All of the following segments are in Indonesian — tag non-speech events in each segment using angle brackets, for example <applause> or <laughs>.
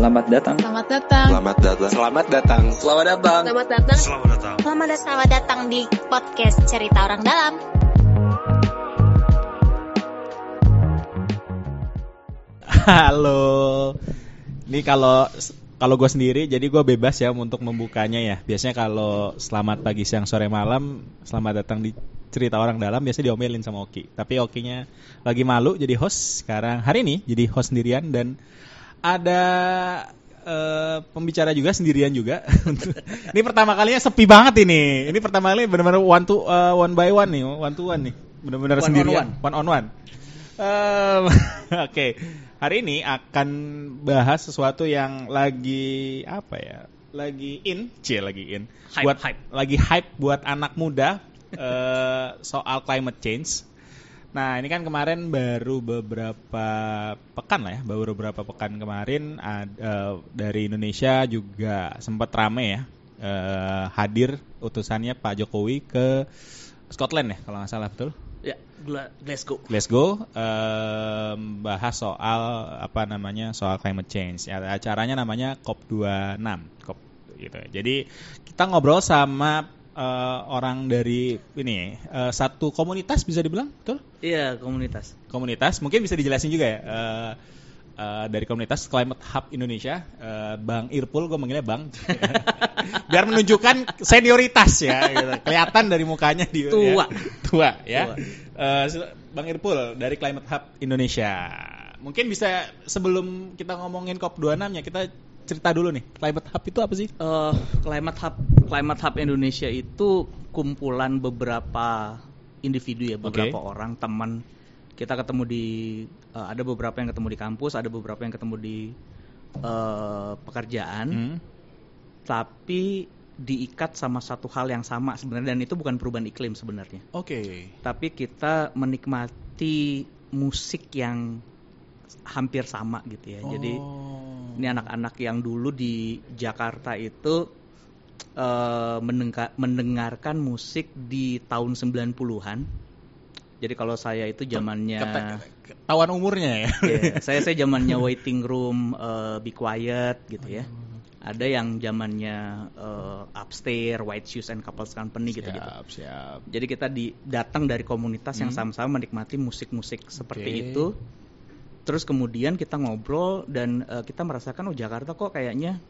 Selamat datang. Selamat datang. Selamat datang. Selamat datang. Selamat datang. Selamat datang. Selamat datang. Selamat datang. Selamat datang di podcast Cerita Orang Dalam. Halo. Ini kalau kalau gue sendiri, jadi gue bebas ya untuk membukanya ya. Biasanya kalau selamat pagi, siang, sore, malam, selamat datang di cerita orang dalam. Biasanya diomelin sama Oki. Tapi Okinya lagi malu jadi host sekarang. Hari ini jadi host sendirian dan ada eh, pembicara juga sendirian juga. <laughs> ini pertama kalinya sepi banget ini. Ini pertama kali benar-benar one to eh, one by one nih, one to one nih. Benar-benar on sendirian, one. one on one. Em, <laughs> Oke, hari ini akan bahas sesuatu yang lagi apa ya? Lagi in, cie lagi in. Hype, buat hype. lagi hype buat anak muda eh, soal climate change. Nah, ini kan kemarin baru beberapa pekan lah ya, baru beberapa pekan kemarin ad- eh, dari Indonesia juga sempat rame ya eh, hadir utusannya Pak Jokowi ke Scotland ya kalau nggak salah betul. Ya, Gla- Glasgow. Glasgow em, bahas soal apa namanya soal climate change. Ya, acaranya namanya COP26. COP gitu. Jadi kita ngobrol sama eh, orang dari ini eh, satu komunitas bisa dibilang, betul? Iya, komunitas. Komunitas mungkin bisa dijelasin juga ya. eh, eh, dari komunitas Climate Hub Indonesia, eh, Bang Irpul, gue manggilnya Bang, <laughs> biar menunjukkan senioritas ya, gitu. kelihatan dari mukanya di Tua. ya. tua ya. Tua. Sil- Bang Irpul dari Climate Hub Indonesia. Mungkin bisa sebelum kita ngomongin COP26 ya kita cerita dulu nih. Climate Hub itu apa sih? Eh, Climate Hub Climate Hub Indonesia itu kumpulan beberapa individu ya, beberapa Oke. orang teman. Kita ketemu di eh, ada beberapa yang ketemu di kampus, ada beberapa yang ketemu di eh, pekerjaan, Hmm. tapi diikat sama satu hal yang sama sebenarnya dan itu bukan perubahan iklim sebenarnya. Oke. Tapi kita menikmati musik yang hampir sama gitu ya. Jadi Oh. Ini anak-anak yang dulu di Jakarta itu mendengar- mendengarkan musik di tahun 90-an. Jadi kalau saya itu zamannya ketahuan umurnya ya. Iya, <laughs> saya saya zamannya waiting room eh, be quiet gitu ya. Ada yang zamannya eh, upstairs, white shoes and couples company gitu gitu. Siap, siap. Jadi kita di, datang dari komunitas yang Hmm. sama-sama menikmati musik-musik seperti Oke. itu. Terus kemudian kita ngobrol dan eh, kita merasakan oh Jakarta kok kayaknya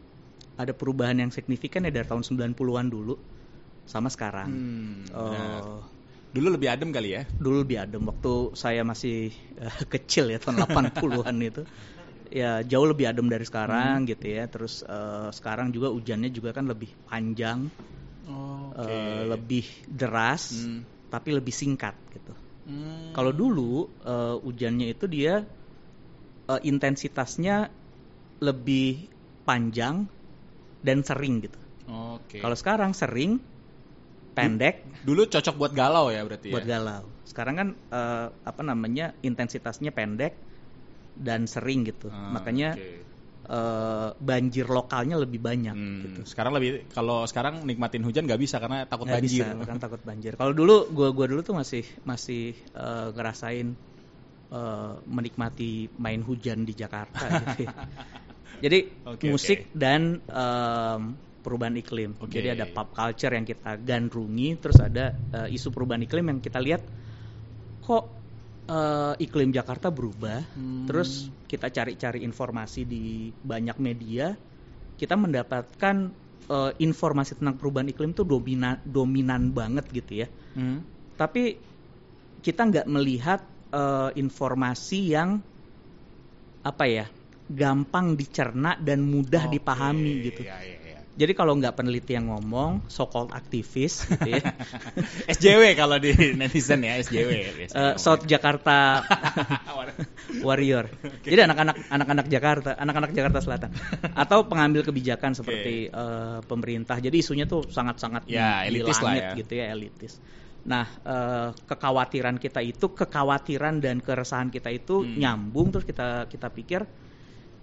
ada perubahan yang signifikan ya dari tahun 90-an dulu sama sekarang. Hmm, benar. Dulu lebih adem kali ya. dulu lebih adem waktu saya masih eh, <laughs> kecil ya tahun 80-an <laughs> itu. Ya jauh lebih adem dari Hmm. sekarang gitu ya. Terus eh, sekarang juga hujannya juga kan lebih panjang, Oke. eh, lebih deras, Hmm. tapi lebih singkat gitu. Hmm. Kalau dulu eh, hujannya itu dia eh, intensitasnya lebih panjang dan sering gitu. Oke. Kalau sekarang sering, pendek, dulu cocok buat galau ya berarti buat ya. galau. Sekarang kan eh, apa namanya intensitasnya pendek dan sering gitu. Ah, Makanya oke. eh, banjir lokalnya lebih banyak Hmm, gitu. Sekarang lebih kalau sekarang nikmatin hujan nggak bisa karena takut Nggak banjir. bisa, kan <laughs> takut banjir. Kalau dulu gua gua dulu tuh masih masih eh, ngerasain eh, menikmati main hujan di Jakarta <laughs> gitu. ya. Jadi Oke, musik dan em, perubahan iklim. Oke. Jadi ada pop culture yang kita gandrungi, terus ada eh, isu perubahan iklim yang kita lihat kok eh, iklim Jakarta berubah. Hmm. Terus kita cari-cari informasi di banyak media, kita mendapatkan eh, informasi tentang perubahan iklim tuh dominan dominan banget gitu ya. Hmm. Tapi kita nggak melihat eh, informasi yang apa ya gampang dicerna dan mudah Oke, dipahami gitu. iya, iya, iya. Jadi kalau nggak peneliti yang ngomong, so called aktivis <laughs> gitu ya. SJW kalau di netizen ya SJW. Eh, South Jakarta <laughs> Warrior. Jadi anak-anak anak-anak Jakarta, anak-anak Jakarta Selatan atau pengambil kebijakan seperti eh, pemerintah. Jadi isunya tuh sangat-sangat Ya, di, di elitis lah langit ya. gitu ya, elitis. Nah, eh, kekhawatiran kita itu, kekhawatiran dan keresahan kita itu Hmm. nyambung terus kita kita pikir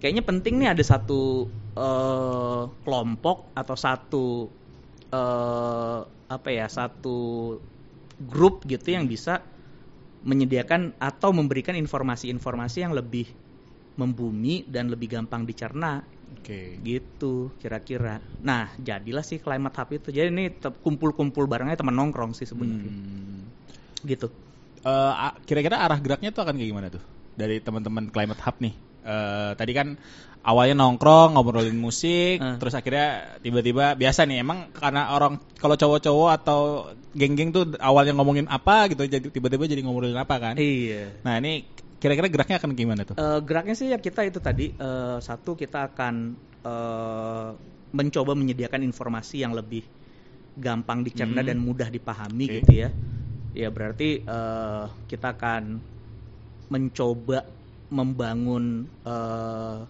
kayaknya penting nih ada satu eh, kelompok atau satu eh, apa ya, satu grup gitu yang bisa menyediakan atau memberikan informasi-informasi yang lebih membumi dan lebih gampang dicerna Oke. gitu kira-kira. Nah jadilah sih climate hub itu. Jadi ini kumpul-kumpul barangnya teman nongkrong sih sebenarnya. Hmm. Gitu. Eh, a- kira-kira arah geraknya tuh akan kayak gimana tuh dari teman-teman Climate Hub nih? Eh, tadi kan awalnya nongkrong ngobrolin <laughs> musik, Eh. terus akhirnya tiba-tiba biasa nih emang karena orang kalau cowok-cowok atau geng-geng tuh awalnya ngomongin apa gitu, jadi tiba-tiba jadi ngobrolin apa kan? Iya. Nah ini kira-kira geraknya akan gimana tuh? Eh, geraknya sih ya kita itu tadi eh, satu kita akan eh, mencoba menyediakan informasi yang lebih gampang dicerna Hmm. dan mudah dipahami Oke. gitu ya. Ya berarti eh, kita akan mencoba membangun eh,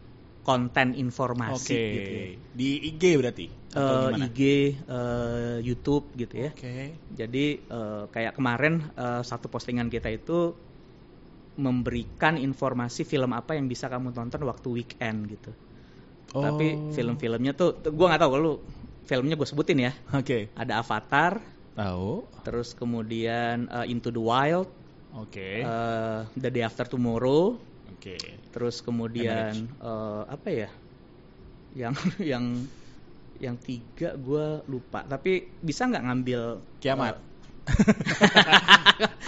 konten informasi Oke, gitu ya. di IG berarti? Atau gimana? IG, eh, YouTube gitu ya. Oke. Jadi eh, kayak kemarin eh, satu postingan kita itu memberikan informasi film apa yang bisa kamu tonton waktu weekend gitu. Tapi Oh. film-filmnya tuh, tuh gua nggak tahu kalau filmnya gue sebutin ya. Oke. Ada Avatar, Tahu. terus kemudian eh, Into the Wild, Oke. eh, The Day After Tomorrow, Oke. terus kemudian eh, apa ya? Yang <laughs> yang yang tiga gue lupa. Tapi bisa nggak ngambil Kiamat. eh,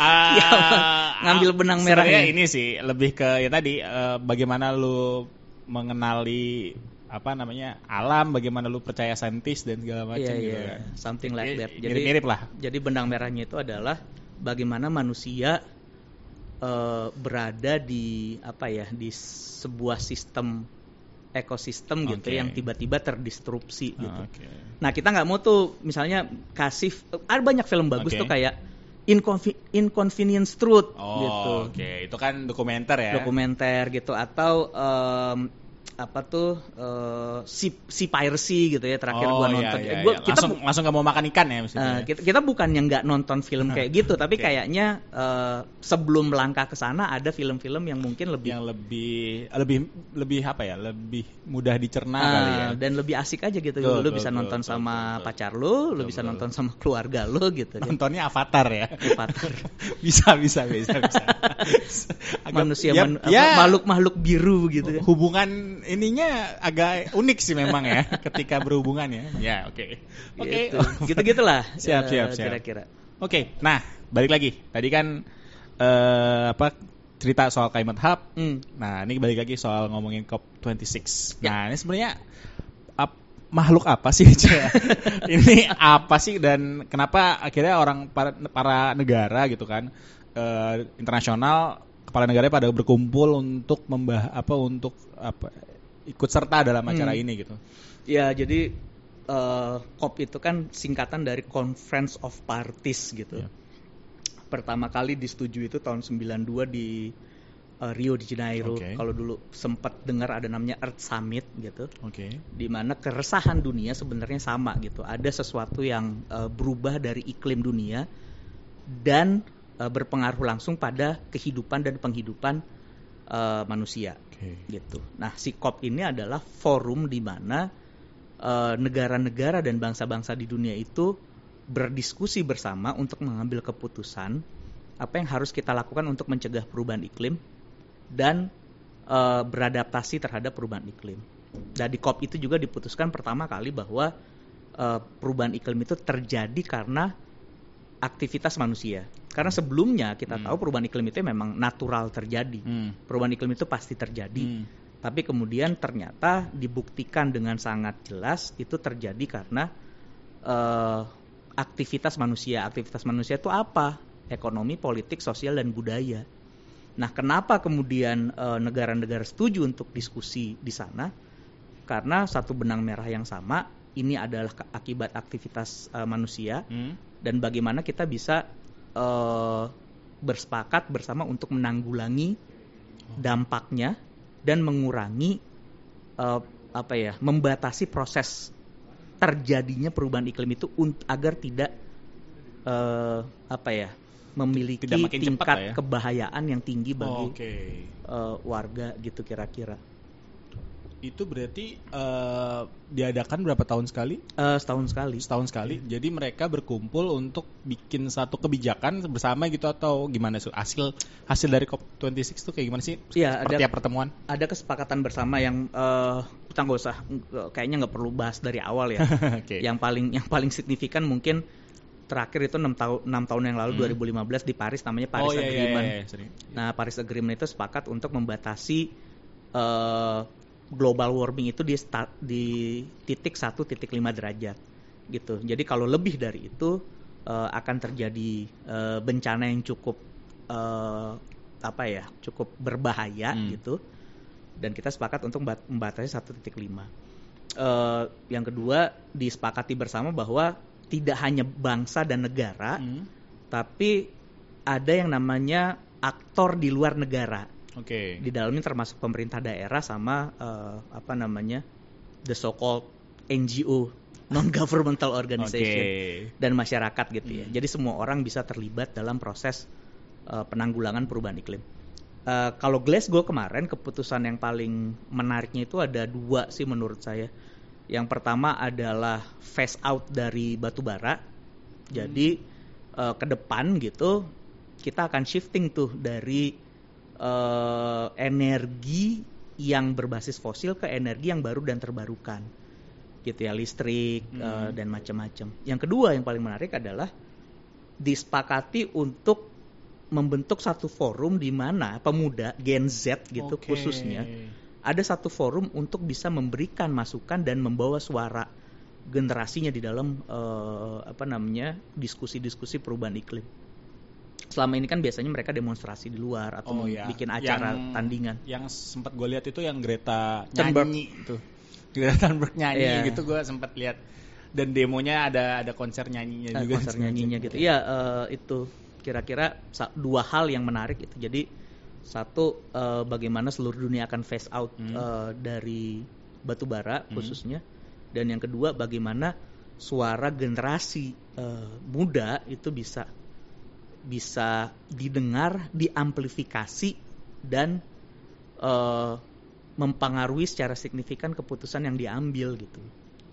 Kiamat. <laughs> <laughs> Ngambil benang merahnya. sebenarnya ini sih lebih ke ya tadi eh, bagaimana lu mengenali apa namanya alam, bagaimana lu percaya saintis dan segala macam Iya, gitu iya. kan. Something like that. Jadi- mirip-mirip lah. Jadi benang merahnya itu adalah bagaimana manusia eh, berada di apa ya di sebuah sistem ekosistem gitu Oke. yang tiba-tiba terdistrupsi gitu. Ah, Oke. Nah kita nggak mau tuh misalnya kasih ada banyak film bagus Oke. tuh kayak Inconvi- Inconvenience Truth Oh, gitu, oke. Itu kan dokumenter ya. dokumenter gitu atau em, apa tuh eh, si si piracy gitu ya terakhir oh, gua iya, nonton. iya, Gua- iya. kita langsung langsung gak mau makan ikan ya maksudnya. Eh, kita, kita bukan yang nggak nonton film kayak gitu, tapi Oke. kayaknya eh, sebelum melangkah ke sana ada film-film yang mungkin lebih yang lebih lebih lebih apa ya? Lebih mudah dicerna eh, kali ya. dan lebih asik aja gitu. Betul, lu betul, bisa betul, nonton betul, sama betul. pacar lu, lu Betul, bisa betul. nonton sama keluarga lu gitu kan. Nontonnya Avatar ya. Avatar. <laughs> bisa bisa bisa bisa. <laughs> Agak- Manusia ya, man- ya, makhluk-makhluk biru gitu kan. hubungan ininya agak unik sih memang ya <laughs> ketika berhubungan ya. Ya oke oke. Gitu. Gitu-gitulah. <laughs> Siap, eh, siap, siap. Kira-kira. Oke, nah balik lagi. Tadi kan eh, apa cerita soal Climate Hub. Hmm. Nah ini balik lagi soal ngomongin COP 26. Ya. Nah ini sebenarnya ap- makhluk apa sih? <laughs> Ini apa sih dan kenapa akhirnya orang para, para negara gitu kan eh, internasional kepala negara pada berkumpul untuk membah apa untuk apa ikut serta dalam acara Hmm. ini gitu. Ya, jadi eh, COP itu kan singkatan dari Conference of Parties gitu. Ya. Pertama kali disetujui itu tahun 92 di eh, Rio de Janeiro. Oke. Kalau dulu sempat dengar ada namanya Earth Summit gitu. Oke. Di mana keresahan dunia sebenarnya sama gitu. Ada sesuatu yang eh, berubah dari iklim dunia dan eh, berpengaruh langsung pada kehidupan dan penghidupan eh, manusia Oke. gitu. Nah, si COP ini adalah forum di mana eh, negara-negara dan bangsa-bangsa di dunia itu berdiskusi bersama untuk mengambil keputusan apa yang harus kita lakukan untuk mencegah perubahan iklim dan eh, beradaptasi terhadap perubahan iklim. Dan di COP itu juga diputuskan pertama kali bahwa eh, perubahan iklim itu terjadi karena aktivitas manusia. Karena sebelumnya kita Hmm. tahu perubahan iklim itu memang natural terjadi Hmm. perubahan iklim itu pasti terjadi. Hmm. Tapi kemudian ternyata dibuktikan dengan sangat jelas itu terjadi karena eh, aktivitas manusia. Aktivitas manusia itu apa? Ekonomi, politik, sosial, dan budaya. Nah, kenapa kemudian eh, negara-negara setuju untuk diskusi di sana? Karena satu benang merah yang sama, ini adalah akibat aktivitas eh, manusia Hmm. dan bagaimana kita bisa eh, bersepakat bersama untuk menanggulangi dampaknya dan mengurangi eh, apa ya membatasi proses terjadinya perubahan iklim itu agar tidak eh, apa ya memiliki cepat tingkat ya. kebahayaan yang tinggi bagi Oke. eh, warga gitu kira-kira. Itu berarti eh, diadakan berapa tahun sekali? Eh, setahun sekali. Setahun sekali. Jadi mereka berkumpul untuk bikin satu kebijakan bersama gitu atau gimana sih? Hasil hasil dari COP26 itu kayak gimana sih? Iya, Seperti ada- pertemuan? Ada kesepakatan bersama yang eh kita nggak usah kayaknya nggak perlu bahas dari awal ya. <laughs> Oke. Yang paling yang paling signifikan mungkin terakhir itu enam tahun enam tahun yang lalu Hmm. 2015 di Paris namanya Paris oh iya iya Agreement. iya, iya, sering. Nah, Paris Agreement itu sepakat untuk membatasi eh, global warming itu di start di titik 1 titik 5 derajat gitu. Jadi kalau lebih dari itu eh, akan terjadi eh, bencana yang cukup eh, apa ya, cukup berbahaya Hmm. gitu. Dan kita sepakat untuk membat- membatasi 1.5. Eh, yang kedua disepakati bersama bahwa tidak hanya bangsa dan negara, Hmm. tapi ada yang namanya aktor di luar negara. Oke. Di dalamnya termasuk pemerintah daerah sama eh, apa namanya the so-called NGO <laughs> non governmental organization Oke. dan masyarakat gitu ya. Hmm. Jadi semua orang bisa terlibat dalam proses eh, penanggulangan perubahan iklim. Eh, kalau Glasgow kemarin keputusan yang paling menariknya itu ada dua sih menurut saya. Yang pertama adalah phase out dari batu bara. Jadi eh, ke depan gitu kita akan shifting tuh dari eh, energi yang berbasis fosil ke energi yang baru dan terbarukan gitu ya listrik Hmm. eh, dan macam-macam. Yang kedua yang paling menarik adalah disepakati untuk membentuk satu forum di mana pemuda Gen Z gitu Oke. khususnya ada satu forum untuk bisa memberikan masukan dan membawa suara generasinya di dalam eh, apa namanya diskusi-diskusi perubahan iklim. Selama ini kan biasanya mereka demonstrasi di luar atau Oh ya. bikin acara Yang- tandingan. Yang sempat gue lihat itu yang Greta Thunberg. nyanyi itu. Greta Thunberg nyanyi Iya. gitu gue sempat lihat. Dan demonya ada ada konser nyanyinya Eh, juga. konser nyanyinya gitu. Iya eh, itu kira-kira sa- dua hal yang menarik itu. Jadi satu eh, bagaimana seluruh dunia akan phase out Hmm. eh, dari batu bara Hmm. khususnya, dan yang kedua bagaimana suara generasi eh, muda itu bisa bisa didengar, diamplifikasi dan eh, mempengaruhi secara signifikan keputusan yang diambil gitu.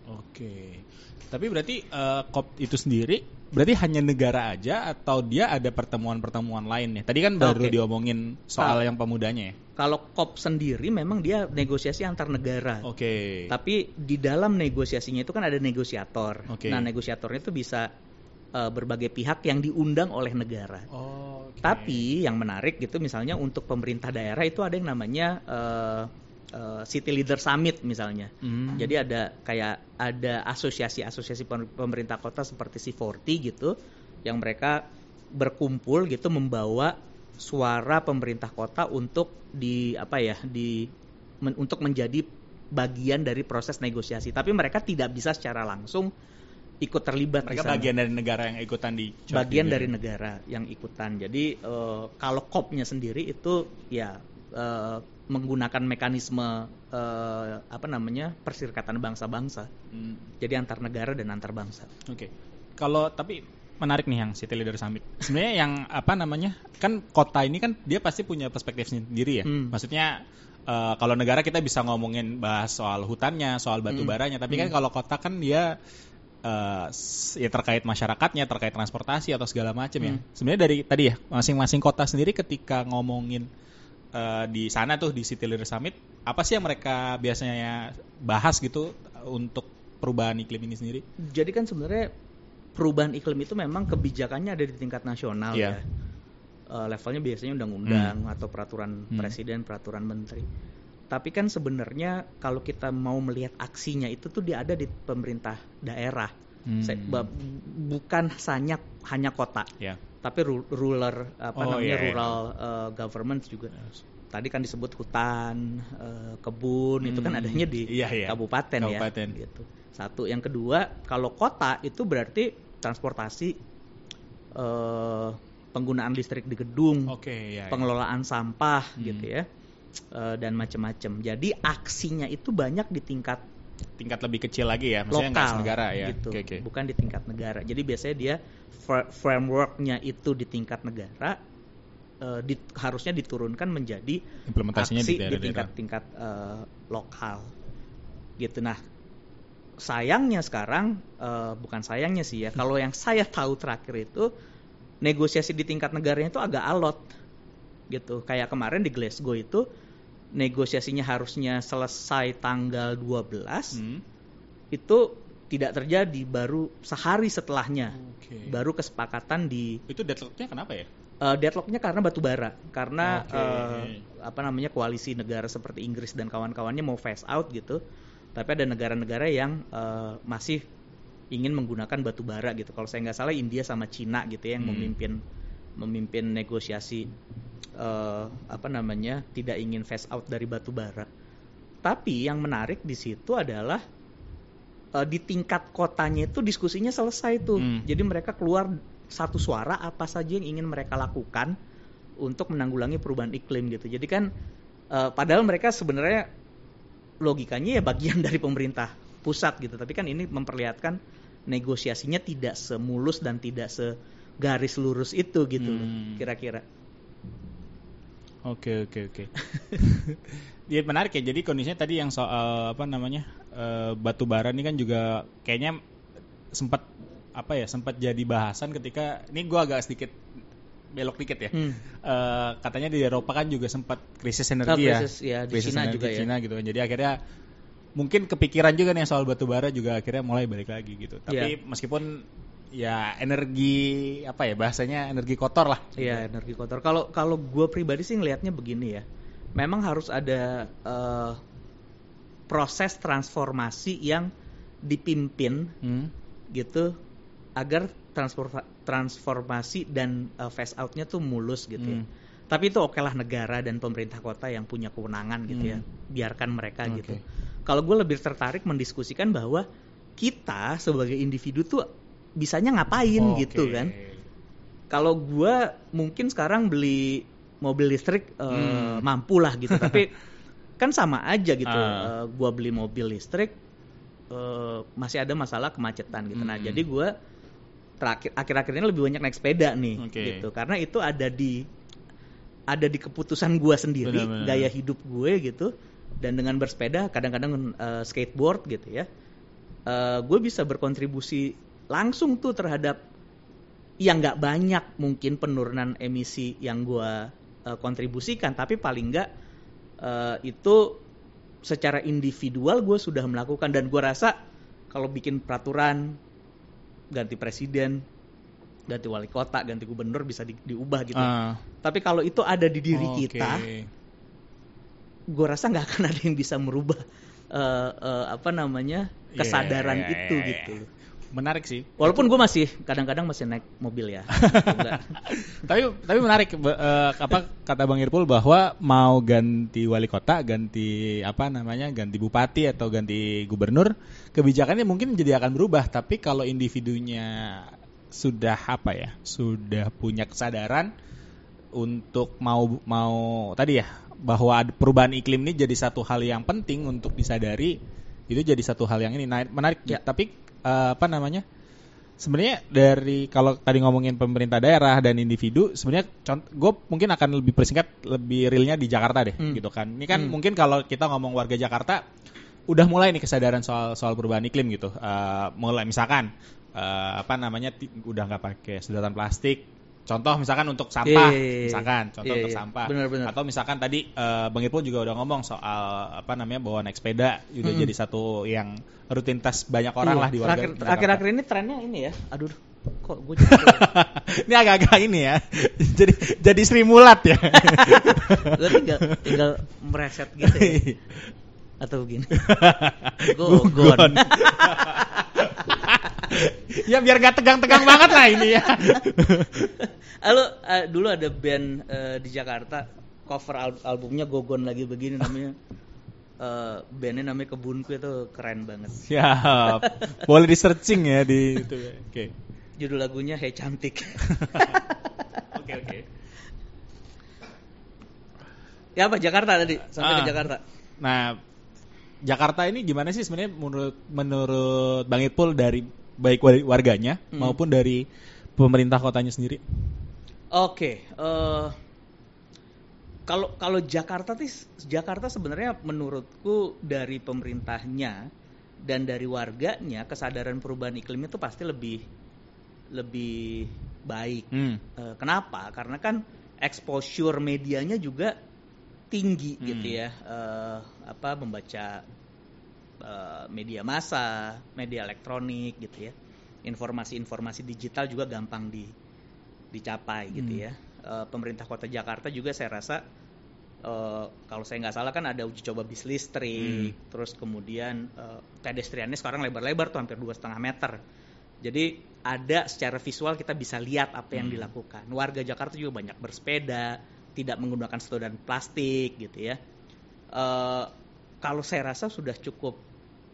Oke. Tapi berarti eh, COP itu sendiri berarti hanya negara aja atau dia ada pertemuan-pertemuan lainnya? Tadi kan baru Oke. diomongin soal Nah. yang pemudanya ya. Kalau COP sendiri memang dia negosiasi antar negara. Oke. Tapi di dalam negosiasinya itu kan ada negosiator. Oke. Nah, negosiatornya itu bisa eh, berbagai pihak yang diundang oleh negara. Oh, oke. Tapi yang menarik gitu misalnya untuk pemerintah daerah itu ada yang namanya eh, eh, City Leader Summit misalnya. Hmm. Jadi ada kayak ada asosiasi-asosiasi pem- pemerintah kota seperti C40 gitu yang mereka berkumpul gitu membawa suara pemerintah kota untuk di apa ya di men- untuk menjadi bagian dari proses negosiasi. Tapi mereka tidak bisa secara langsung ikut terlibat di mereka sana. bagian dari negara yang ikutan di bagian juga. dari negara yang ikutan. Jadi eh, kalau COP-nya sendiri itu ya eh, menggunakan mekanisme eh, apa namanya perserikatan bangsa-bangsa. Hmm. Jadi antar negara dan antar bangsa. Oke. Kalau tapi menarik nih yang City Leader Summit. Sebenarnya yang apa namanya? Kan kota ini kan dia pasti punya perspektif sendiri ya. Hmm. Maksudnya eh, kalau negara kita bisa ngomongin bahas soal hutannya, soal batu Hmm. baranya, tapi kan Hmm. kalau kota kan dia eh, s- ya terkait masyarakatnya, terkait transportasi atau segala macam ya. Hmm. Sebenarnya dari tadi ya masing-masing kota sendiri ketika ngomongin eh, di sana tuh di City Leader Summit, apa sih yang mereka biasanya bahas gitu untuk perubahan iklim ini sendiri? Jadi kan sebenarnya perubahan iklim itu memang kebijakannya ada di tingkat nasional Iya. ya. Eh, levelnya biasanya undang-undang atau peraturan Hmm. presiden, peraturan menteri. Tapi kan sebenarnya kalau kita mau melihat aksinya itu tuh dia ada di pemerintah daerah. Hmm. Saya- bukan hanya hanya kota, Ya. tapi ru- ruler apa Oh, namanya iya, iya. rural uh, government juga. Tadi kan disebut hutan, uh, kebun itu kan Hmm, adanya di iya, iya. kabupaten, Kabupaten. ya. Gitu. Satu, yang kedua kalau kota itu berarti transportasi, uh, penggunaan listrik di gedung, Oke, ya. ya. pengelolaan sampah Hmm. gitu ya, uh, dan macam-macam. Jadi aksinya itu banyak di tingkat tingkat lebih kecil lagi ya, maksudnya lokal negara ya. gitu, Oke, oke. bukan di tingkat negara. Jadi biasanya dia fra- frameworknya itu di tingkat negara, eh, di- harusnya diturunkan menjadi Implementasinya aksi di daerah-daerah. tingkat-tingkat eh, lokal gitu nah sayangnya sekarang eh, bukan sayangnya sih ya kalau yang saya tahu terakhir itu negosiasi di tingkat negaranya itu agak alot gitu kayak kemarin di Glasgow itu negosiasinya harusnya selesai tanggal 12 Hmm. itu tidak terjadi baru sehari setelahnya Oke. baru kesepakatan di Itu deadlocknya kenapa ya? Eh, deadlocknya karena batu bara karena Oke. eh, apa namanya koalisi negara seperti Inggris dan kawan-kawannya mau phase out gitu tapi ada negara-negara yang eh, masih ingin menggunakan batu bara gitu kalau saya nggak salah India sama Cina gitu ya yang Hmm. memimpin memimpin negosiasi eh, apa namanya tidak ingin phase out dari batu bara tapi yang menarik di situ adalah eh, di tingkat kotanya itu diskusinya selesai tuh. Hmm. Jadi mereka keluar satu suara apa saja yang ingin mereka lakukan untuk menanggulangi perubahan iklim gitu. Jadi kan eh, padahal mereka sebenarnya logikanya ya bagian <laughs> dari pemerintah pusat gitu. Tapi kan ini memperlihatkan negosiasinya tidak semulus dan tidak segaris lurus itu gitu Hmm. kira-kira. Oke oke oke. Dia <laughs> menarik ya. Jadi kondisinya tadi yang soal apa namanya eh, batu bara ini kan juga kayaknya sempat apa ya sempat jadi bahasan ketika ini gua agak sedikit belok dikit ya. Hmm. Eh, katanya di Eropa kan juga sempat krisis Oh, energi ya. krisis, ya, di Krisis Cina energi juga ya. Cina gitu kan. Jadi akhirnya mungkin kepikiran juga nih soal batu bara juga akhirnya mulai balik lagi gitu. Tapi Iya. meskipun ya energi apa ya bahasanya energi kotor lah. Iya energi kotor. Kalau kalau gue pribadi sih ngelihatnya begini ya. Memang harus ada eh, proses transformasi yang dipimpin Hmm. gitu agar transforma- transformasi dan eh, phase outnya tuh mulus gitu ya. Hmm. Tapi itu okelah negara dan pemerintah kota yang punya kewenangan gitu ya. Hmm. Biarkan mereka Oke. gitu. Kalau gue lebih tertarik mendiskusikan bahwa kita sebagai individu tuh bisanya ngapain Oke. gitu kan kalau gua mungkin sekarang beli mobil listrik eh, Hmm. mampu lah gitu <laughs> tapi kan sama aja gitu Ah. Eh, gua beli mobil listrik eh, masih ada masalah kemacetan gitu nah Hmm. jadi gua terakhir akhir-akhir ini lebih banyak naik sepeda nih Oke. gitu karena itu ada di ada di keputusan gua sendiri Benar-benar. gaya hidup gue gitu dan dengan bersepeda kadang-kadang eh, skateboard gitu ya eh, gue bisa berkontribusi langsung tuh terhadap yang nggak banyak mungkin penurunan emisi yang gue kontribusikan tapi paling nggak eh, itu secara individual gue sudah melakukan dan gue rasa kalau bikin peraturan ganti presiden ganti wali kota ganti gubernur bisa di- diubah gitu Ah, tapi kalau itu ada di diri oke. kita gue rasa nggak akan ada yang bisa merubah eh, eh, apa namanya Iya, kesadaran iya, itu iya, gitu iya. Menarik sih. Walaupun gue masih kadang-kadang masih naik mobil ya. <laughs> Tapi tapi menarik eh, apa kata Bang Irpul bahwa mau ganti wali kota, ganti apa namanya, ganti bupati atau ganti gubernur, kebijakannya mungkin jadi akan berubah. Tapi kalau individunya sudah apa ya, sudah punya kesadaran untuk mau mau tadi ya bahwa perubahan iklim ini jadi satu hal yang penting untuk disadari itu jadi satu hal yang ini Nah, menarik Ya. tapi eh, apa namanya sebenarnya dari kalau tadi ngomongin pemerintah daerah dan individu sebenarnya gue mungkin akan lebih persingkat lebih realnya di Jakarta deh Hmm. gitu kan ini kan Hmm. mungkin kalau kita ngomong warga Jakarta udah mulai nih kesadaran soal soal perubahan iklim gitu Eh, mulai misalkan eh, apa namanya udah nggak pakai sedotan plastik contoh misalkan untuk sampah Iya, iya, iya. misalkan contoh Iya, untuk sampah Benar, benar. atau misalkan tadi eh, Bang Irpul juga udah ngomong soal apa namanya bawa naik sepeda udah Mm-mm. jadi satu yang rutinitas banyak orang Iya. lah di warga. Akhir-akhir ini trennya ini ya. Aduh, kok gue jadi <laughs> ini agak-agak ini ya. <laughs> jadi jadi Sri Mulat ya. <laughs> gue tinggal tinggal mereset gitu ya. Atau begini. Gogon. Gugon. <laughs> ya biar gak tegang-tegang banget lah ini ya. <laughs> Halo, eh, dulu ada band eh, di Jakarta cover al- albumnya Gogon lagi begini namanya. eh, bandnya namanya Kebunku itu keren banget. Siap. Boleh di searching ya di itu ya. Oke. Judul lagunya Hey Cantik. <laughs> Oke oke. ya apa Jakarta tadi? Sampai Ah. ke Jakarta. Nah, Jakarta ini gimana sih sebenarnya menurut menurut Bang Ipul dari baik war- warganya Hmm. maupun dari pemerintah kotanya sendiri? Oke, eh, kalau kalau Jakarta tis Jakarta sebenarnya menurutku dari pemerintahnya dan dari warganya kesadaran perubahan iklim itu pasti lebih lebih baik. Hmm. Eh, kenapa? Karena kan exposure medianya juga tinggi Hmm. gitu ya. Eh, apa membaca eh, media massa, media elektronik gitu ya. Informasi-informasi digital juga gampang di dicapai gitu Hmm. ya. Eh, pemerintah Kota Jakarta juga saya rasa eh, kalau saya nggak salah kan ada uji coba bis listrik, Hmm. terus kemudian eh, pedestriannya sekarang lebar-lebar tuh hampir dua setengah meter. Jadi ada secara visual kita bisa lihat apa yang Hmm. dilakukan. Warga Jakarta juga banyak bersepeda, tidak menggunakan sedotan plastik gitu ya. Eh, kalau saya rasa sudah cukup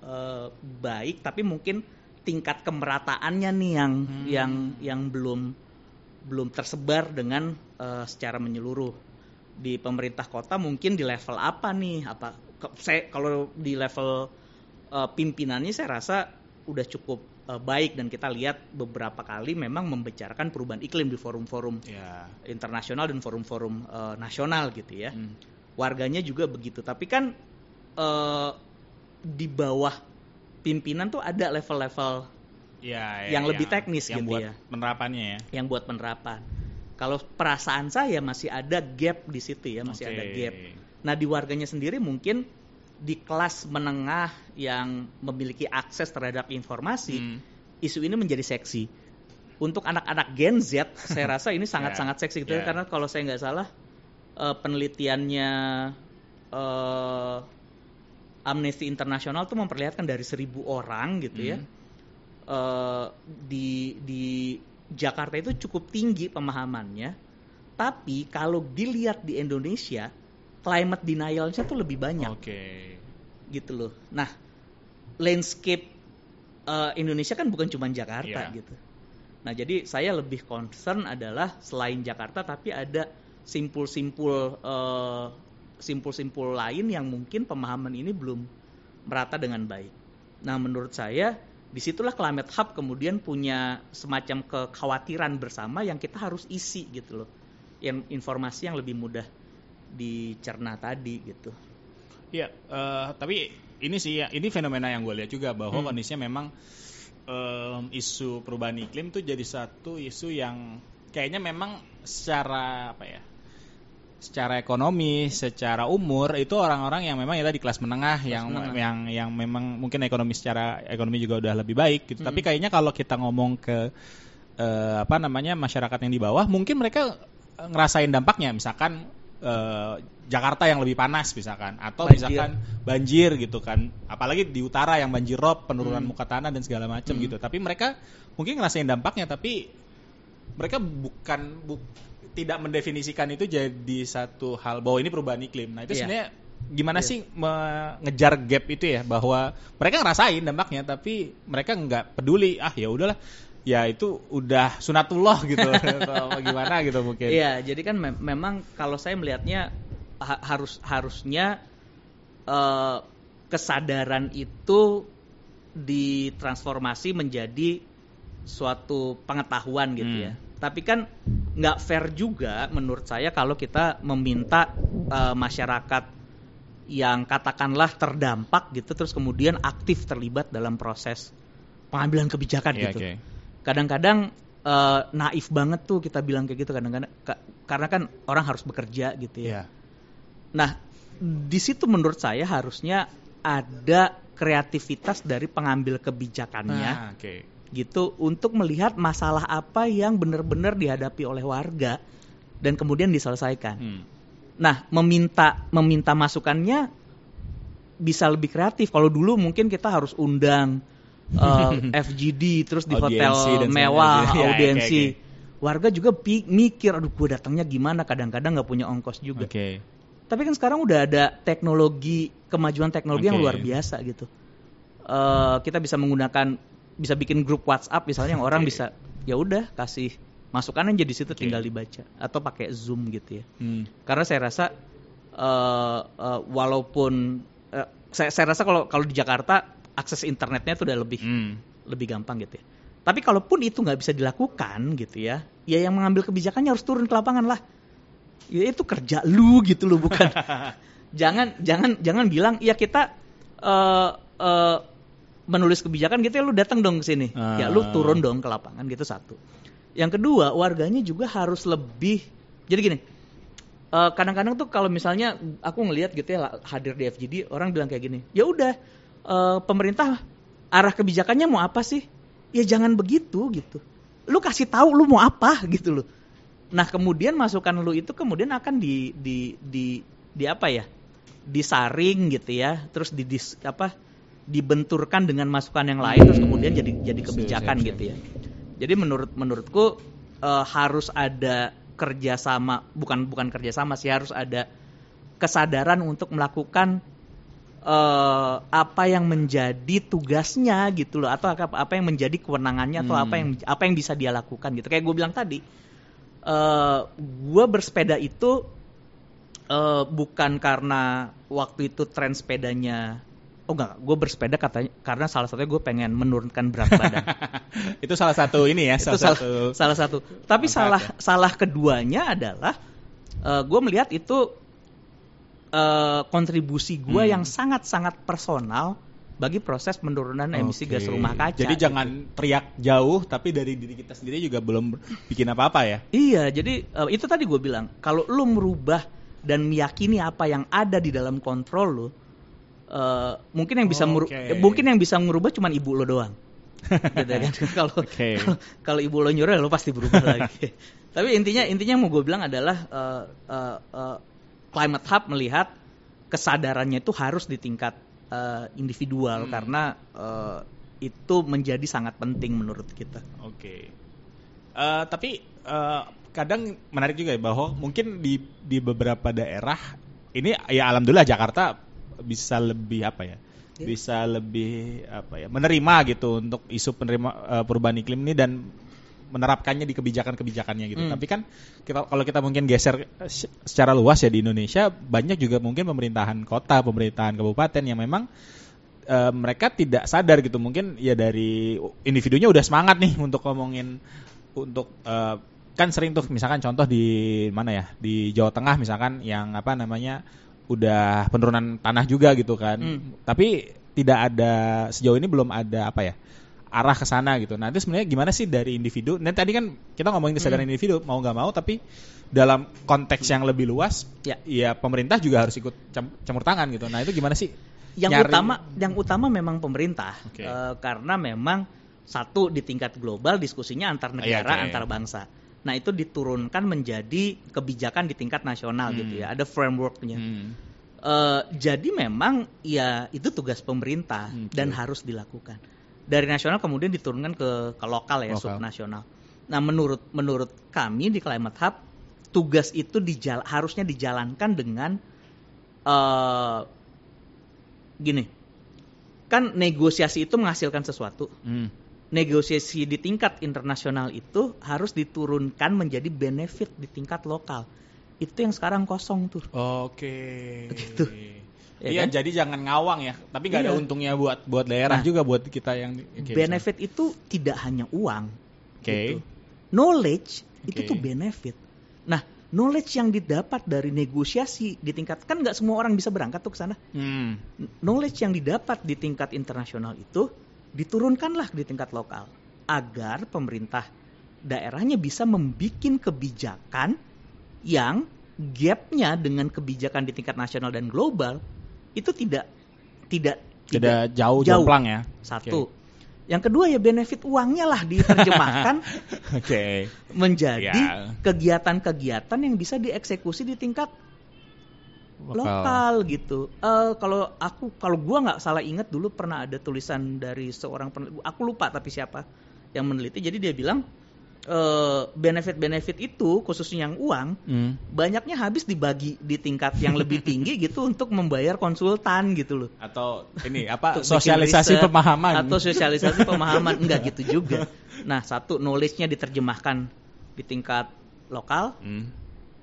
eh, baik, tapi mungkin tingkat kemerataannya nih yang Hmm. yang yang belum belum tersebar dengan eh, secara menyeluruh di pemerintah kota mungkin di level apa nih apa ke- saya kalau di level eh, pimpinannya saya rasa udah cukup eh, baik dan kita lihat beberapa kali memang membicarakan perubahan iklim di forum-forum Ya. internasional dan forum-forum eh, nasional gitu ya Hmm. warganya juga begitu tapi kan eh, di bawah pimpinan tuh ada level-level Ya, Yang lebih teknis yang gitu buat ya. penerapannya ya. yang buat penerapan. Kalau perasaan saya masih ada gap di situ ya, masih ada Oke. gap. Nah di warganya sendiri mungkin di kelas menengah yang memiliki akses terhadap informasi, Hmm. isu ini menjadi seksi. Untuk anak-anak Gen Z, saya rasa ini <laughs> sangat-sangat seksi gitu Ya. ya, karena kalau saya nggak salah eh, penelitiannya eh, Amnesty Internasional tuh memperlihatkan dari seribu orang gitu ya Hmm. eh, di di Jakarta itu cukup tinggi pemahamannya, tapi kalau dilihat di Indonesia climate denialnya tuh lebih banyak Oke. gitu loh. Nah, landscape eh, Indonesia kan bukan cuma Jakarta Iya. gitu. Nah, jadi saya lebih concern adalah selain Jakarta tapi ada simpul-simpul eh, simpul-simpul lain yang mungkin pemahaman ini belum merata dengan baik. Nah, menurut saya di situlah Climate Hub kemudian punya semacam kekhawatiran bersama yang kita harus isi gitu loh. Yang informasi yang lebih mudah dicerna tadi gitu. Iya, eh, tapi ini sih, ini fenomena yang gue lihat juga bahwa Hmm. kondisinya memang em, isu perubahan iklim tuh jadi satu isu yang kayaknya memang secara apa ya, secara ekonomi, secara umur itu orang-orang yang memang ya tadi kelas menengah yang menengah. yang yang memang mungkin ekonomi secara ekonomi juga udah lebih baik gitu. Hmm. Tapi kayaknya kalau kita ngomong ke eh, apa namanya masyarakat yang di bawah, mungkin mereka eh, ngerasain dampaknya, misalkan eh, Jakarta yang lebih panas misalkan, atau Banjir. misalkan banjir gitu kan, apalagi di utara yang banjir rob, penurunan Hmm. muka tanah dan segala macam Hmm. gitu. Tapi mereka mungkin ngerasain dampaknya, tapi mereka bukan bu- tidak mendefinisikan itu jadi satu hal bahwa ini perubahan iklim. Nah itu Iya. sebenarnya gimana Iya. sih mengejar gap itu ya bahwa mereka ngerasain dampaknya tapi mereka nggak peduli ah ya udahlah ya itu udah sunatullah <laughs> gitu atau gimana gitu mungkin. Iya, jadi kan mem- memang kalau saya melihatnya ha- harus harusnya eh, kesadaran itu ditransformasi menjadi suatu pengetahuan gitu Hmm. ya. Tapi kan nggak fair juga menurut saya kalau kita meminta eh, masyarakat yang katakanlah terdampak gitu terus kemudian aktif terlibat dalam proses pengambilan kebijakan Iya, gitu oke. kadang-kadang eh, naif banget tuh kita bilang kayak gitu kadang-kadang ka- karena kan orang harus bekerja gitu ya. Iya. Nah, di situ menurut saya harusnya ada kreativitas dari pengambil kebijakannya Nah, oke. Gitu untuk melihat masalah apa yang benar-benar dihadapi oleh warga dan kemudian diselesaikan. Hmm. Nah, meminta meminta masukannya bisa lebih kreatif. Kalau dulu mungkin kita harus undang <laughs> eh, FGD terus di Audiensi hotel mewah, sebagainya. <laughs> Ya, audiensi. oke, Warga juga mikir, aduh gue datangnya gimana? Kadang-kadang nggak punya ongkos juga. Oke. Tapi kan sekarang udah ada teknologi kemajuan teknologi yang Oke. luar biasa gitu. Eh, kita bisa menggunakan bisa bikin grup WhatsApp misalnya yang orang bisa ya udah kasih masukan aja di situ tinggal dibaca atau pakai Zoom gitu ya Hmm. karena saya rasa eh, eh, walaupun eh, saya, saya rasa kalau kalau di Jakarta akses internetnya itu udah lebih Hmm. lebih gampang gitu ya. Tapi kalaupun itu nggak bisa dilakukan gitu ya, ya yang mengambil kebijakannya harus turun ke lapangan lah. Ya itu kerja lu gitu loh bukan. <laughs> jangan jangan jangan bilang ya kita eh eh, menulis kebijakan gitu ya lu datang dong ke sini. Ya lu turun dong ke lapangan gitu satu. Yang kedua, warganya juga harus lebih jadi gini. eh, kadang-kadang tuh kalau misalnya aku ngelihat gitu ya hadir di FGD orang bilang kayak gini. Ya udah eh, pemerintah arah kebijakannya mau apa sih? Ya jangan begitu gitu. Lu kasih tahu lu mau apa gitu loh. Nah, kemudian masukan lu itu kemudian akan di di di di apa ya? Disaring gitu ya, terus di dis- apa? Dibenturkan dengan masukan yang lain terus kemudian jadi jadi Siap, kebijakan siap, gitu ya. Jadi menurut menurutku eh, harus ada kerjasama, bukan bukan kerjasama sih harus ada kesadaran untuk melakukan eh, apa yang menjadi tugasnya gitu loh atau apa, apa yang menjadi kewenangannya atau Hmm. apa yang apa yang bisa dia lakukan gitu kayak gue bilang tadi eh gue bersepeda itu eh, bukan karena waktu itu tren sepedanya oh enggak gue bersepeda katanya karena salah satunya gue pengen menurunkan berat badan <laughs> itu salah satu ini ya, itu salah salah, satu. salah satu. Tapi salah ya. salah keduanya adalah gue melihat itu eh, kontribusi gue Hmm. yang sangat sangat personal bagi proses penurunan emisi gas rumah kaca. Jadi gitu. jangan teriak jauh, tapi dari diri kita sendiri juga belum bikin apa-apa ya. Iya, jadi eh, itu tadi gue bilang kalau lu merubah dan meyakini apa yang ada di dalam kontrol lu, eh, mungkin yang bisa Oke. eh, mungkin yang bisa merubah cuma ibu lo doang. <laughs> gitu kan kalau kalau- ibu lo nyuruh lo pasti berubah <laughs> lagi. Tapi intinya intinya yang mau gue bilang adalah eh, eh, eh, climate hub melihat kesadarannya itu harus di tingkat eh, individual Hmm. karena eh, itu menjadi sangat penting menurut kita. Oke. Eh, tapi eh, kadang menarik juga ya bahwa mungkin di di beberapa daerah ini ya alhamdulillah Jakarta bisa lebih apa ya? Ya. Bisa lebih apa ya? Menerima gitu untuk isu penerima eh, perubahan iklim ini dan menerapkannya di kebijakan-kebijakannya gitu. Hmm. Tapi kan kita kalau kita mungkin geser se- secara luas ya di Indonesia banyak juga mungkin pemerintahan kota, pemerintahan kabupaten yang memang eh, mereka tidak sadar gitu mungkin ya dari individunya udah semangat nih untuk ngomongin untuk eh, kan sering tuh misalkan contoh di mana ya di Jawa Tengah misalkan yang apa namanya udah penurunan tanah juga gitu kan Hmm. tapi tidak ada sejauh ini belum ada apa ya arah ke sana gitu. Nah itu sebenarnya gimana sih dari individu? Nah tadi kan kita ngomongin kesadaran Hmm. individu mau nggak mau, tapi dalam konteks yang lebih luas, Ya. ya pemerintah juga harus ikut cam- campur tangan gitu. Nah itu gimana sih? yang Nyari- utama yang utama memang pemerintah Oke. Eh, karena memang satu di tingkat global diskusinya antar Iya, negara oke. antar bangsa nah itu diturunkan menjadi kebijakan di tingkat nasional Hmm. gitu ya ada frameworknya Hmm. Eh, jadi memang ya itu tugas pemerintah Oke. dan harus dilakukan dari nasional kemudian diturunkan ke ke lokal ya Lokal. subnasional nah menurut menurut kami di Climate Hub tugas itu dijal harusnya dijalankan dengan eh gini kan negosiasi itu menghasilkan sesuatu Hmm. Negosiasi di tingkat internasional itu harus diturunkan menjadi benefit di tingkat lokal itu yang sekarang kosong tuh Oke. Begitu. Ya Iya, kan? jadi jangan ngawang ya. Tapi nggak ada Iya. untungnya buat buat daerah Nah, juga buat kita yang oke, benefit itu tidak hanya uang. Oke. gitu. Knowledge itu Oke. tuh benefit. Nah, knowledge yang didapat dari negosiasi di tingkat kan nggak semua orang bisa berangkat tuh ke sana. Hmm. Knowledge yang didapat di tingkat internasional itu diturunkanlah di tingkat lokal agar pemerintah daerahnya bisa membuat kebijakan yang gapnya dengan kebijakan di tingkat nasional dan global itu tidak tidak Tidak jauh, jauh. jomplang ya. satu. Yang kedua ya benefit uangnya lah diterjemahkan <laughs> Oke. menjadi Ya. kegiatan-kegiatan yang bisa dieksekusi di tingkat lokal, gitu. Eh kalau aku kalau gua nggak salah ingat dulu pernah ada tulisan dari seorang peneliti, aku lupa tapi siapa yang meneliti. Jadi dia bilang eh, benefit-benefit itu khususnya yang uang Hmm. banyaknya habis dibagi di tingkat yang lebih <laughs> tinggi gitu untuk membayar konsultan gitu loh. Atau ini apa sosialisasi riset pemahaman atau sosialisasi <laughs> pemahaman enggak gitu juga. Nah, satu knowledge-nya diterjemahkan di tingkat lokal, Hmm.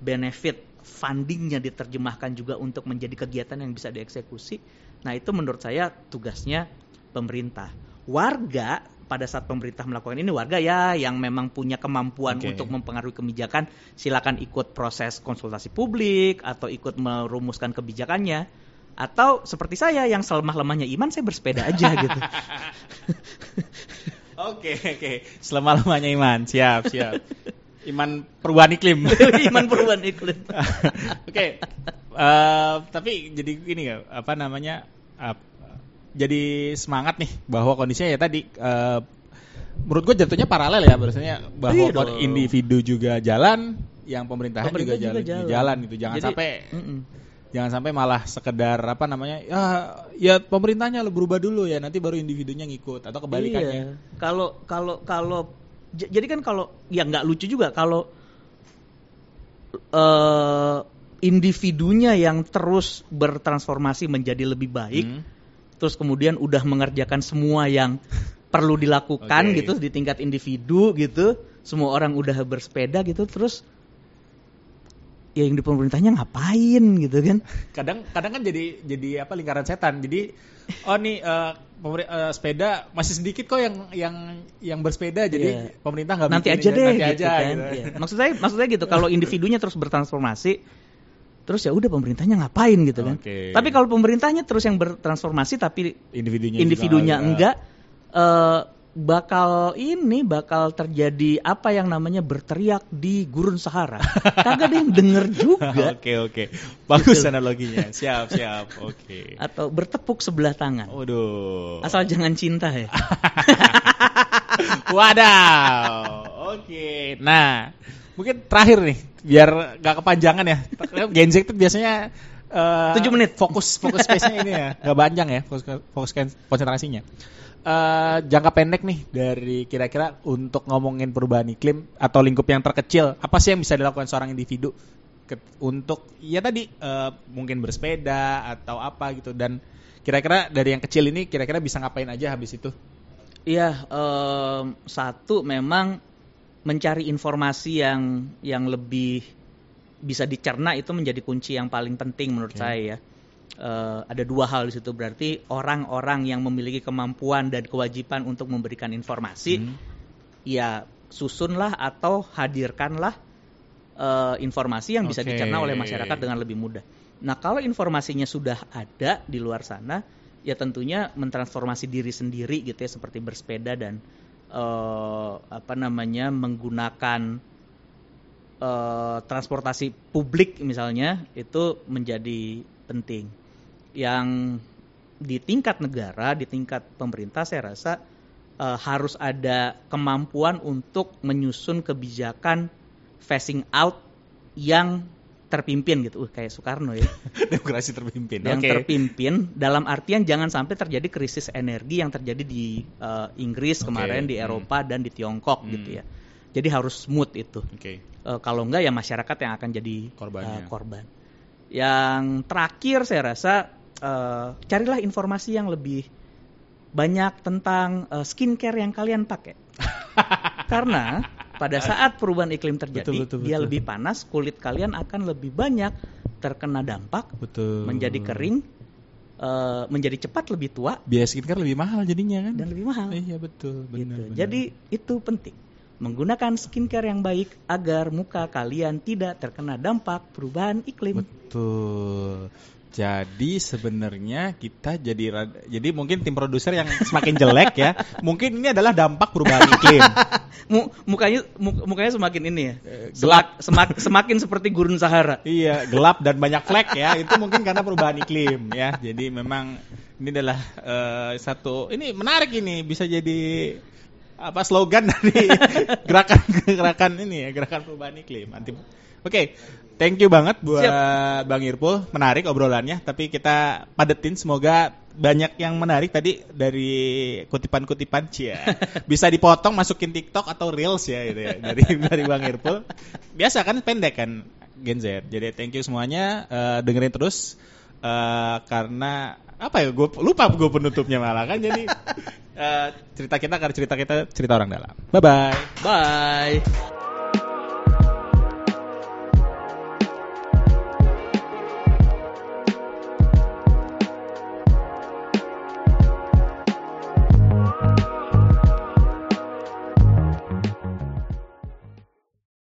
benefit fundingnya diterjemahkan juga untuk menjadi kegiatan yang bisa dieksekusi. Nah, itu menurut saya tugasnya pemerintah. Warga pada saat pemerintah melakukan ini warga ya yang memang punya kemampuan Oke. untuk mempengaruhi kebijakan silakan ikut proses konsultasi publik atau ikut merumuskan kebijakannya atau seperti saya yang selemah-lemahnya iman saya bersepeda aja <laughs> gitu. Oke, oke. Selama-lamanya iman. Siap, siap. <laughs> Iman perubahan iklim. <laughs> iman perubahan iklim. <laughs> Oke. Eh, tapi jadi gini ya, apa namanya? ap- jadi semangat nih bahwa kondisinya ya tadi eh, menurut gue jatuhnya paralel ya bahwasanya bahwa Iya individu juga jalan, yang pemerintahan Pemerintah juga, juga jalan, jalan. jalan gitu. Jangan Jadi, sampai mm-mm. jangan sampai malah sekedar apa namanya? Ya ya pemerintahnya lo berubah dulu ya, nanti baru individunya ngikut atau kebalikannya. Iya. Kalau kalau kalau jadi kan kalau ya nggak lucu juga kalau eh individunya yang terus bertransformasi menjadi lebih baik, Hmm. terus kemudian udah mengerjakan semua yang perlu dilakukan Oke. gitu di tingkat individu gitu, semua orang udah bersepeda gitu, terus ya yang di pemerintahnya ngapain gitu kan? kadang kadang kan jadi jadi apa lingkaran setan jadi oh nih eh, eh, sepeda masih sedikit kok yang yang yang bersepeda jadi Iya. pemerintah nggak nanti aja deh nanti gitu aja kan. gitu. Iya. Maksud saya maksud saya gitu kalau individunya terus bertransformasi terus ya udah pemerintahnya ngapain gitu kan. Oke. Tapi kalau pemerintahnya terus yang bertransformasi tapi individunya individunya juga enggak eh, bakal ini bakal terjadi apa yang namanya berteriak di gurun Sahara. <laughs> Kagak ada yang denger juga oke oke bagus Gitu. analoginya siap siap <laughs> oke atau bertepuk sebelah tangan. waduh Asal jangan cinta ya. <laughs> Wadaw. Oke. Nah, mungkin terakhir nih, biar gak kepanjangan ya. Gen Z itu biasanya eh, Tujuh menit. Fokus fokus space-nya ini ya, gak panjang ya, fokus fokus kon- konsentrasinya. Eh, jangka pendek nih dari kira-kira untuk ngomongin perubahan iklim atau lingkup yang terkecil, apa sih yang bisa dilakukan seorang individu ke- untuk ya tadi eh, mungkin bersepeda atau apa gitu dan kira-kira dari yang kecil ini kira-kira bisa ngapain aja habis itu? Iya, em, satu memang mencari informasi yang yang lebih bisa dicerna itu menjadi kunci yang paling penting menurut Oke. saya ya. Eh, ada dua hal di situ berarti orang-orang yang memiliki kemampuan dan kewajiban untuk memberikan informasi, Hmm. ya susunlah atau hadirkanlah eh, informasi yang bisa Oke. dicerna oleh masyarakat dengan lebih mudah. Nah, kalau informasinya sudah ada di luar sana, ya tentunya mentransformasi diri sendiri gitu ya seperti bersepeda dan eh, apa namanya menggunakan eh, transportasi publik misalnya itu menjadi penting. Yang di tingkat negara, di tingkat pemerintah saya rasa eh, harus ada kemampuan untuk menyusun kebijakan phasing out yang terpimpin gitu. Uh, kayak Soekarno ya. <laughs> Demokrasi terpimpin. yang Oke. terpimpin dalam artian jangan sampai terjadi krisis energi yang terjadi di eh, Inggris Oke, kemarin, di hmm. Eropa dan di Tiongkok Hmm. gitu ya. Jadi harus smooth itu. Oke. Eh, kalau enggak ya masyarakat yang akan jadi eh, korban. Yang terakhir saya rasa eh, carilah informasi yang lebih banyak tentang eh, skincare yang kalian pakai. <laughs> Karena pada saat perubahan iklim terjadi, Betul, betul, dia betul. lebih panas, kulit kalian akan lebih banyak terkena dampak, Betul. menjadi kering, eh, menjadi cepat lebih tua Biaya skincare lebih mahal jadinya kan? dan lebih mahal. Iya betul. Gitu. Benar, benar. Jadi itu penting. Menggunakan skincare yang baik agar muka kalian tidak terkena dampak perubahan iklim. betul. Jadi sebenarnya kita jadi jadi mungkin tim produser yang semakin jelek ya. <laughs> Mungkin ini adalah dampak perubahan iklim. <laughs> Mu- mukanya mu- mukanya semakin ini ya. Eh, Semak- <laughs> semak- semakin seperti gurun Sahara. Iya, gelap dan banyak flek ya. Itu mungkin karena perubahan iklim ya. Jadi memang ini adalah eh, satu ini menarik ini bisa jadi apa slogan dari <laughs> gerakan-gerakan ini ya, gerakan perubahan iklim. Anti Oke, thank you banget buat Bang Irpul. Menarik obrolannya, tapi kita padetin semoga banyak yang menarik tadi dari kutipan-kutipan cia. <laughs> Bisa dipotong masukin TikTok atau Reels ya gitu ya dari <laughs> dari Bang Irpul. Biasa kan pendek kan Gen Z. Jadi thank you semuanya Eh, dengerin terus Eh, karena apa ya gue lupa gue penutupnya malah kan jadi <laughs> eh, cerita kita karena cerita kita cerita orang dalam. Bye bye. Bye.